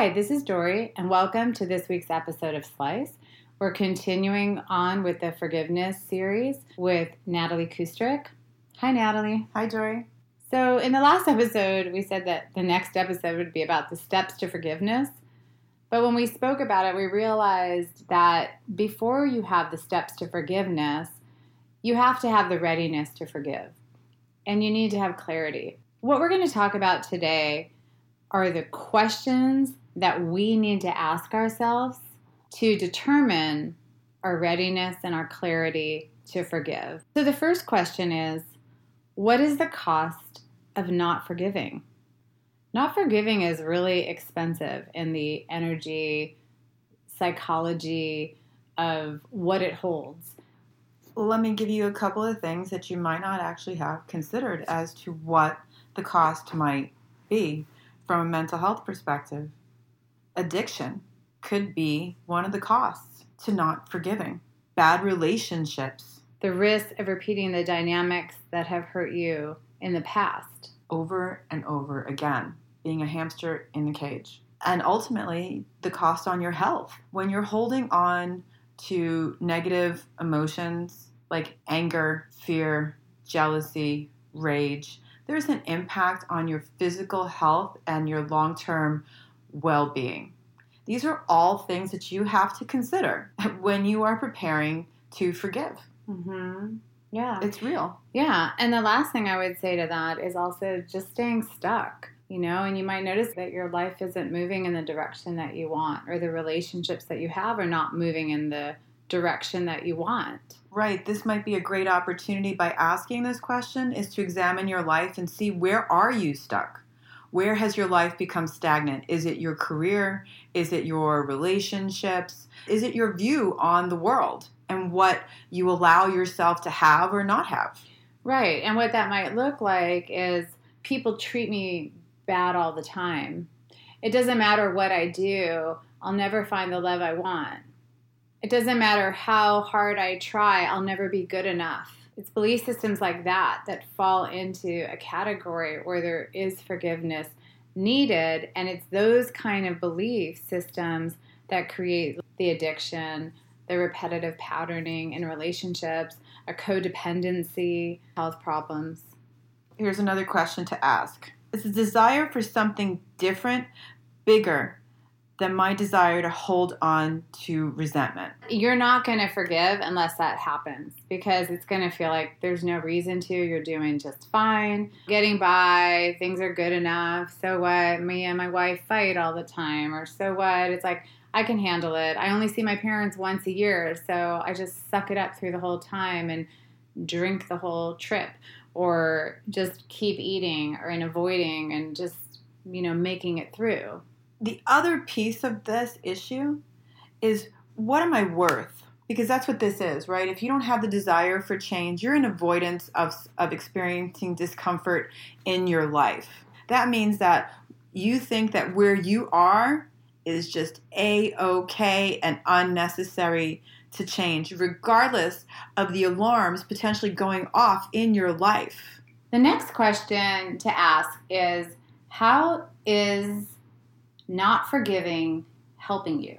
Hi, this is Dory, and welcome to this week's episode of Slice. We're continuing on with the forgiveness series with Natalie Kustrick. Hi, Natalie. Hi, Dory. So, in the last episode, we said that the next episode would be about the steps to forgiveness. But when we spoke about it, we realized that before you have the steps to forgiveness, you have to have the readiness to forgive. And you need to have clarity. What we're going to talk about today are the questions that we need to ask ourselves to determine our readiness and our clarity to forgive. So, the first question is what is the cost of not forgiving? Not forgiving is really expensive in the energy, psychology of what it holds. Let me give you a couple of things that you might not actually have considered as to what the cost might be from a mental health perspective. Addiction could be one of the costs to not forgiving. Bad relationships. The risk of repeating the dynamics that have hurt you in the past. Over and over again, being a hamster in a cage. And ultimately, the cost on your health. When you're holding on to negative emotions like anger, fear, jealousy, rage, there's an impact on your physical health and your long term well being. These are all things that you have to consider when you are preparing to forgive. Mm-hmm. Yeah. It's real. Yeah. And the last thing I would say to that is also just staying stuck, you know, and you might notice that your life isn't moving in the direction that you want, or the relationships that you have are not moving in the direction that you want. Right. This might be a great opportunity by asking this question is to examine your life and see where are you stuck? Where has your life become stagnant? Is it your career? Is it your relationships? Is it your view on the world and what you allow yourself to have or not have? Right. And what that might look like is people treat me bad all the time. It doesn't matter what I do, I'll never find the love I want. It doesn't matter how hard I try, I'll never be good enough. It's belief systems like that that fall into a category where there is forgiveness needed. And it's those kind of belief systems that create the addiction, the repetitive patterning in relationships, a codependency, health problems. Here's another question to ask Is the desire for something different, bigger, than my desire to hold on to resentment. You're not going to forgive unless that happens because it's going to feel like there's no reason to. You're doing just fine, getting by, things are good enough. So what? Me and my wife fight all the time, or so what? It's like, I can handle it. I only see my parents once a year, so I just suck it up through the whole time and drink the whole trip, or just keep eating or in avoiding and just, you know, making it through the other piece of this issue is what am I worth? Because that's what this is, right? If you don't have the desire for change, you're in avoidance of, of experiencing discomfort in your life. That means that you think that where you are is just a okay and unnecessary to change, regardless of the alarms potentially going off in your life. The next question to ask is How is not forgiving helping you?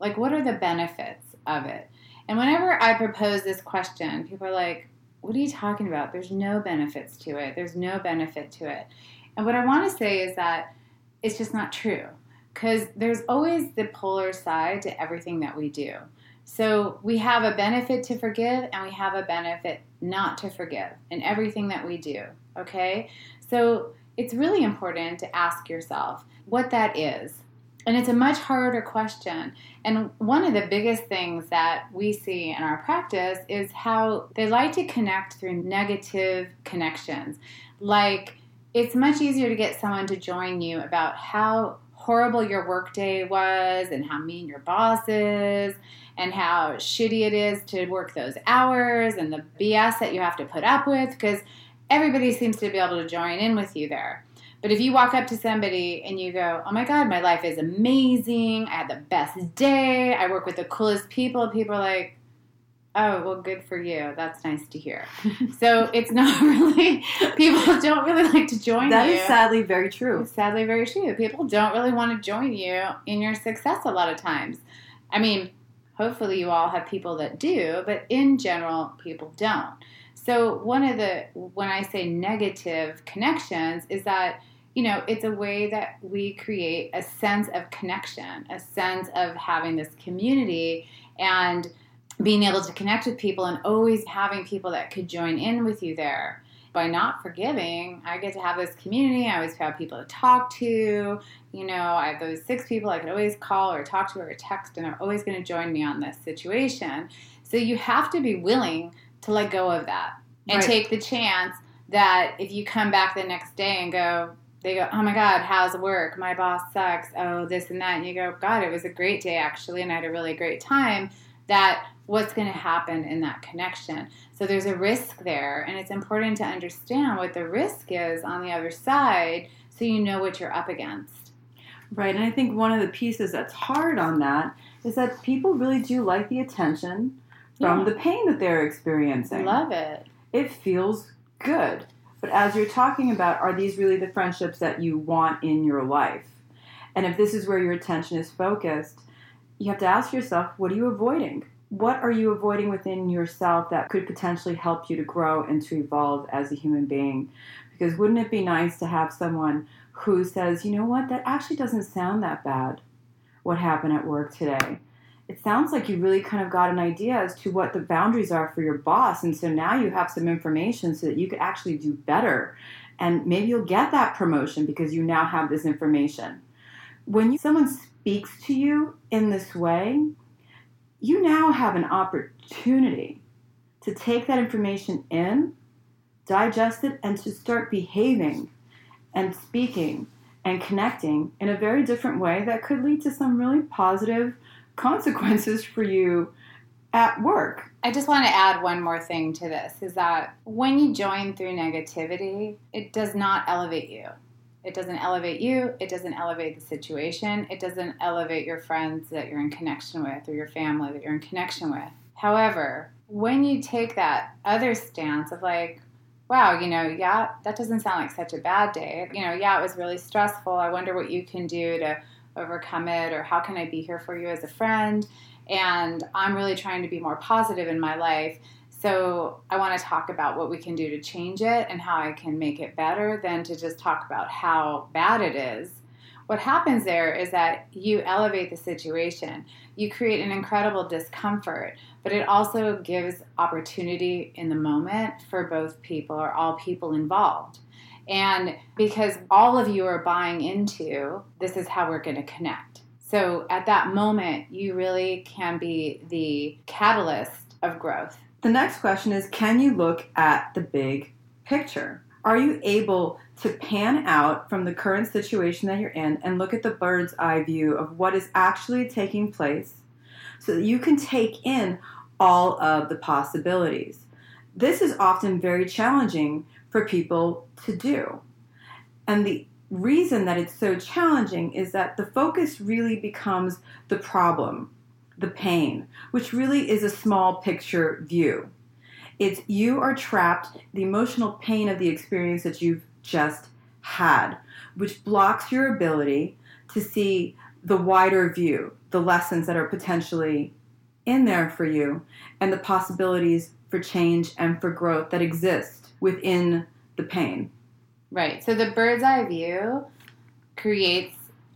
Like, what are the benefits of it? And whenever I propose this question, people are like, what are you talking about? There's no benefits to it. There's no benefit to it. And what I want to say is that it's just not true because there's always the polar side to everything that we do. So we have a benefit to forgive and we have a benefit not to forgive in everything that we do. Okay? So it's really important to ask yourself what that is. And it's a much harder question. And one of the biggest things that we see in our practice is how they like to connect through negative connections. Like, it's much easier to get someone to join you about how horrible your workday was and how mean your boss is and how shitty it is to work those hours and the BS that you have to put up with because everybody seems to be able to join in with you there. But if you walk up to somebody and you go, oh my God, my life is amazing. I had the best day. I work with the coolest people. People are like, Oh, well, good for you. That's nice to hear. so it's not really, people don't really like to join That you. is sadly very true. It's sadly very true. People don't really want to join you in your success a lot of times. I mean, hopefully you all have people that do, but in general, people don't. So one of the when I say negative connections is that you know it's a way that we create a sense of connection, a sense of having this community and being able to connect with people and always having people that could join in with you there. By not forgiving, I get to have this community. I always have people to talk to. You know, I have those six people I can always call or talk to or text, and they're always going to join me on this situation. So you have to be willing to let go of that and Right. take the chance that if you come back the next day and go, they go, oh my God, how's work? My boss sucks. Oh, this and that. And you go, God, it was a great day actually, and I had a really great time. That what's going to happen in that connection. So there's a risk there, and it's important to understand what the risk is on the other side so you know what you're up against. Right, and I think one of the pieces that's hard on that is that people really do like the attention from Yeah. the pain that they're experiencing. Love it. it feels good. But as you're talking about, are these really the friendships that you want in your life? And if this is where your attention is focused, you have to ask yourself, what are you avoiding? What are you avoiding within yourself that could potentially help you to grow and to evolve as a human being? Because wouldn't it be nice to have someone who says, you know what, that actually doesn't sound that bad, what happened at work today? It sounds like you really kind of got an idea as to what the boundaries are for your boss. And so now you have some information so that you could actually do better. And maybe you'll get that promotion because you now have this information. When you, someone speaks to you in this way, you now have an opportunity to take that information in, digest it, and to start behaving and speaking and connecting in a very different way that could lead to some really positive consequences for you at work. I just want to add one more thing to this is that when you join through negativity, it does not elevate you. It doesn't elevate you, it doesn't elevate the situation, it doesn't elevate your friends that you're in connection with or your family that you're in connection with. However, when you take that other stance of like, wow, you know, yeah, that doesn't sound like such a bad day. You know, yeah, it was really stressful. I wonder what you can do to overcome it or how can I be here for you as a friend? and I'm really trying to be more positive in my life. So I want to talk about what we can do to change it and how I can make it better than to just talk about how bad it is. What happens there is that you elevate the situation. You create an incredible discomfort, but it also gives opportunity in the moment for both people or all people involved. And because all of you are buying into this is how we're going to connect. So at that moment, you really can be the catalyst of growth. The next question is Can you look at the big picture? Are you able to pan out from the current situation that you're in and look at the bird's eye view of what is actually taking place so that you can take in all of the possibilities? This is often very challenging for people to do. And the reason that it's so challenging is that the focus really becomes the problem, the pain, which really is a small picture view. It's you are trapped, the emotional pain of the experience that you've just had, which blocks your ability to see the wider view, the lessons that are potentially in there for you, and the possibilities for change and for growth that exist within the pain. Right. So the bird's eye view creates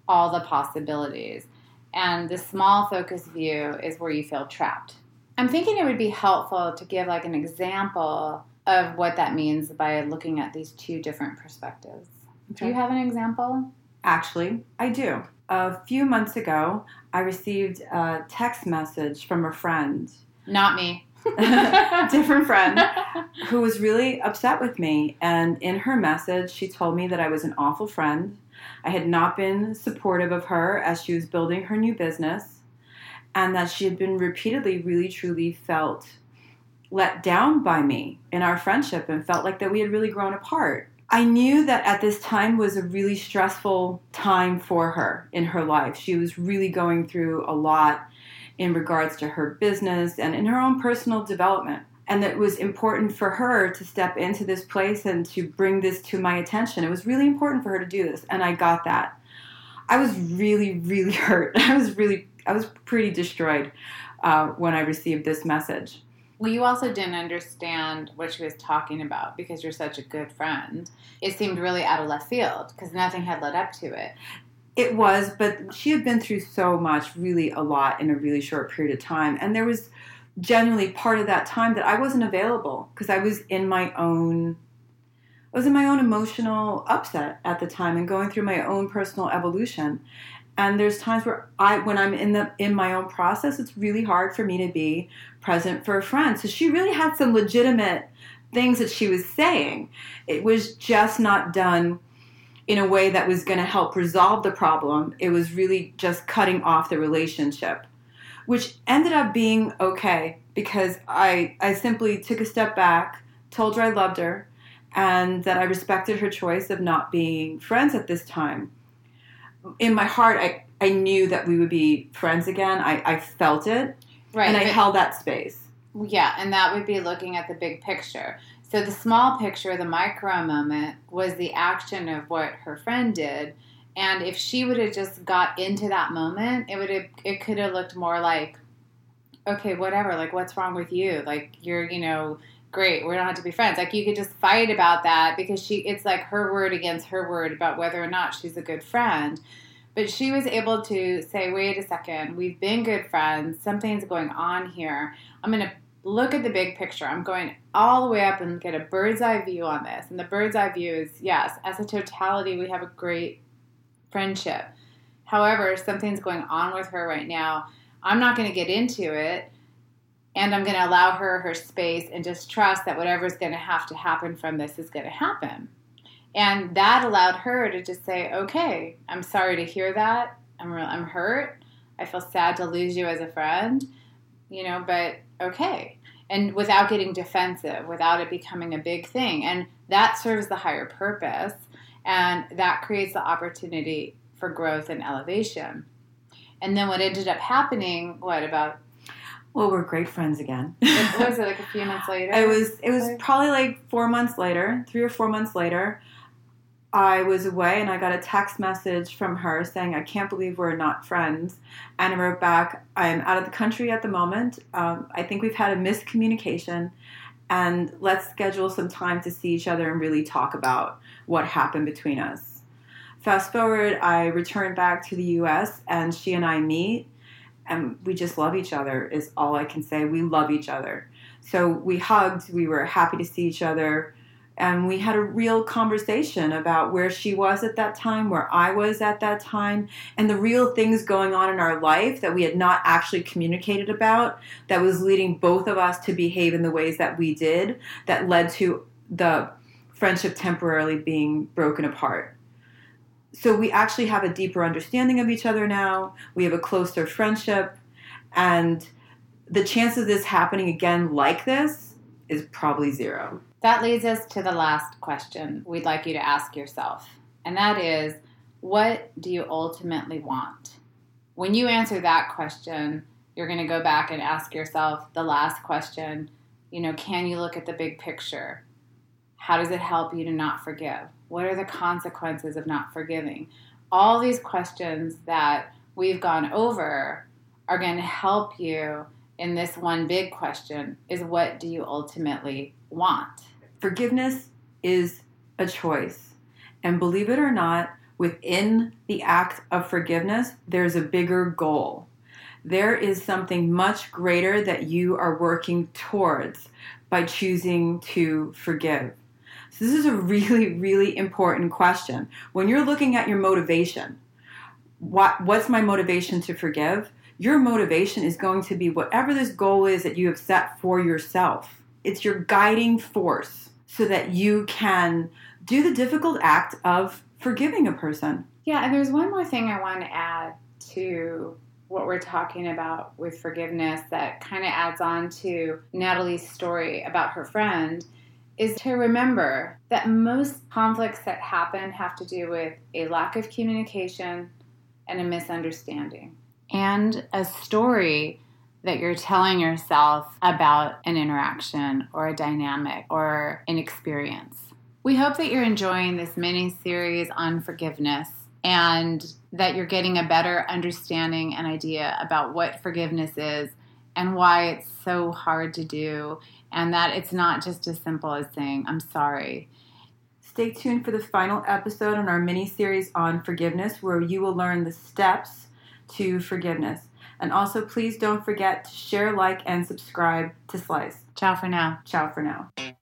all the possibilities, and the small focus view is where you feel trapped. I'm thinking it would be helpful to give like an example of what that means by looking at these two different perspectives. Do you have an example? Actually, I do. A few months ago, I received a text message from a friend, Not me. different friend, who was really upset with me. And in her message, she told me that I was an awful friend. I had not been supportive of her as she was building her new business, and that she had been repeatedly, really, truly felt let down by me in our friendship and felt like that we had really grown apart. I knew that at this time was a really stressful time for her in her life. She was really going through a lot in regards to her business and in her own personal development. And it was important for her to step into this place and to bring this to my attention. It was really important for her to do this, and I got that. I was really, really hurt. I was really, I was pretty destroyed uh, when I received this message. Well, you also didn't understand what she was talking about because you're such a good friend. It seemed really out of left field because nothing had led up to it. It was, but she had been through so much, really a lot in a really short period of time. And there was genuinely part of that time that I wasn't available because I was in my own I was in my own emotional upset at the time and going through my own personal evolution. And there's times where I when I'm in the in my own process, it's really hard for me to be present for a friend. So she really had some legitimate things that she was saying. It was just not done in a way that was going to help resolve the problem. It was really just cutting off the relationship, which ended up being okay because I I simply took a step back, told her I loved her, and that I respected her choice of not being friends at this time. In my heart, I, I knew that we would be friends again. I, I felt it. Right. And I held that space. Yeah, and that would be looking at the big picture. So the small picture, the micro moment, was the action of what her friend did. And if she would have just got into that moment, it would have it could have looked more like, okay, whatever, like what's wrong with you? Like you're, you know, great, we don't have to be friends. Like you could just fight about that because she it's like her word against her word about whether or not she's a good friend. But she was able to say, wait a second, we've been good friends. Something's going on here. I'm going to look at the big picture. I'm going all the way up and get a bird's eye view on this. And the bird's eye view is yes, as a totality, we have a great friendship. However, something's going on with her right now. I'm not going to get into it. And I'm going to allow her her space and just trust that whatever's going to have to happen from this is going to happen. And that allowed her to just say, okay, I'm sorry to hear that. I'm, real, I'm hurt. I feel sad to lose you as a friend, you know, but okay. And without getting defensive, without it becoming a big thing. And that serves the higher purpose. And that creates the opportunity for growth and elevation. And then what ended up happening, what, about well, we're great friends again. was it like a few months later? It was. It was probably like four months later, three or four months later. I was away and I got a text message from her saying, I can't believe we're not friends. And I wrote back, I'm out of the country at the moment. Um, I think we've had a miscommunication and let's schedule some time to see each other and really talk about what happened between us. Fast forward, I return back to the US and she and I meet and we just love each other, is all I can say. We love each other. So we hugged, we were happy to see each other and we had a real conversation about where she was at that time, where I was at that time, and the real things going on in our life that we had not actually communicated about that was leading both of us to behave in the ways that we did that led to the friendship temporarily being broken apart. So we actually have a deeper understanding of each other now. We have a closer friendship and the chance of this happening again like this is probably zero. That leads us to the last question we'd like you to ask yourself, and that is what do you ultimately want? When you answer that question, you're going to go back and ask yourself the last question you know, can you look at the big picture? How does it help you to not forgive? What are the consequences of not forgiving? All these questions that we've gone over are going to help you in this one big question is what do you ultimately want? Forgiveness is a choice. And believe it or not, within the act of forgiveness, there's a bigger goal. There is something much greater that you are working towards by choosing to forgive. So, this is a really, really important question. When you're looking at your motivation, what, what's my motivation to forgive? Your motivation is going to be whatever this goal is that you have set for yourself. It's your guiding force so that you can do the difficult act of forgiving a person. Yeah, and there's one more thing I want to add to what we're talking about with forgiveness that kind of adds on to Natalie's story about her friend is to remember that most conflicts that happen have to do with a lack of communication and a misunderstanding. And a story that you're telling yourself about an interaction or a dynamic or an experience. We hope that you're enjoying this mini series on forgiveness and that you're getting a better understanding and idea about what forgiveness is and why it's so hard to do, and that it's not just as simple as saying, I'm sorry. Stay tuned for the final episode on our mini series on forgiveness, where you will learn the steps to forgiveness. And also, please don't forget to share, like, and subscribe to Slice. Ciao for now. Ciao for now.